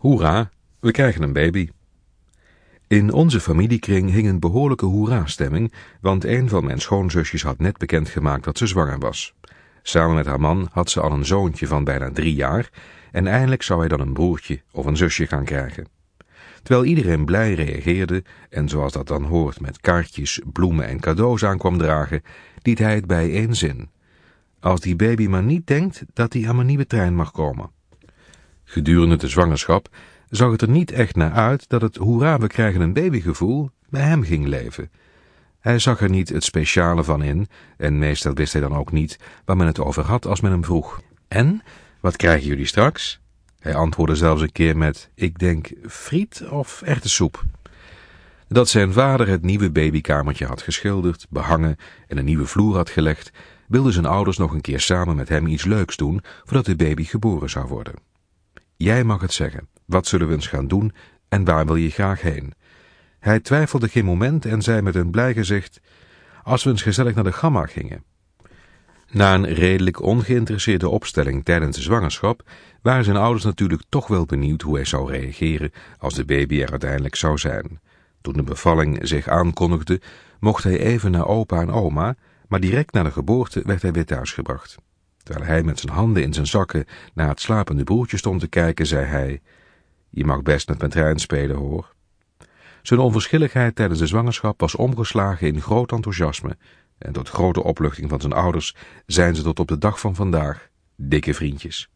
Hoera, we krijgen een baby. In onze familiekring hing een behoorlijke hoera-stemming, want een van mijn schoonzusjes had net bekendgemaakt dat ze zwanger was. Samen met haar man had ze al een zoontje van bijna drie jaar en eindelijk zou hij dan een broertje of een zusje gaan krijgen. Terwijl iedereen blij reageerde en zoals dat dan hoort met kaartjes, bloemen en cadeaus aankwam dragen, liet hij het bij één zin. Als die baby maar niet denkt dat hij aan mijn nieuwe trein mag komen. Gedurende de zwangerschap zag het er niet echt naar uit dat het hoera we krijgen een babygevoel bij hem ging leven. Hij zag er niet het speciale van in en meestal wist hij dan ook niet waar men het over had als men hem vroeg. En, wat krijgen jullie straks? Hij antwoordde zelfs een keer met, ik denk, friet of echte soep. Dat zijn vader het nieuwe babykamertje had geschilderd, behangen en een nieuwe vloer had gelegd, wilden zijn ouders nog een keer samen met hem iets leuks doen voordat de baby geboren zou worden. Jij mag het zeggen. Wat zullen we eens gaan doen en waar wil je graag heen? Hij twijfelde geen moment en zei met een blij gezicht, als we eens gezellig naar de gamma gingen. Na een redelijk ongeïnteresseerde opstelling tijdens de zwangerschap waren zijn ouders natuurlijk toch wel benieuwd hoe hij zou reageren als de baby er uiteindelijk zou zijn. Toen de bevalling zich aankondigde, mocht hij even naar opa en oma, maar direct na de geboorte werd hij weer thuisgebracht. Terwijl hij met zijn handen in zijn zakken naar het slapende broertje stond te kijken, zei hij, je mag best met mijn trein spelen, hoor. Zijn onverschilligheid tijdens de zwangerschap was omgeslagen in groot enthousiasme, en tot grote opluchting van zijn ouders zijn ze tot op de dag van vandaag dikke vriendjes.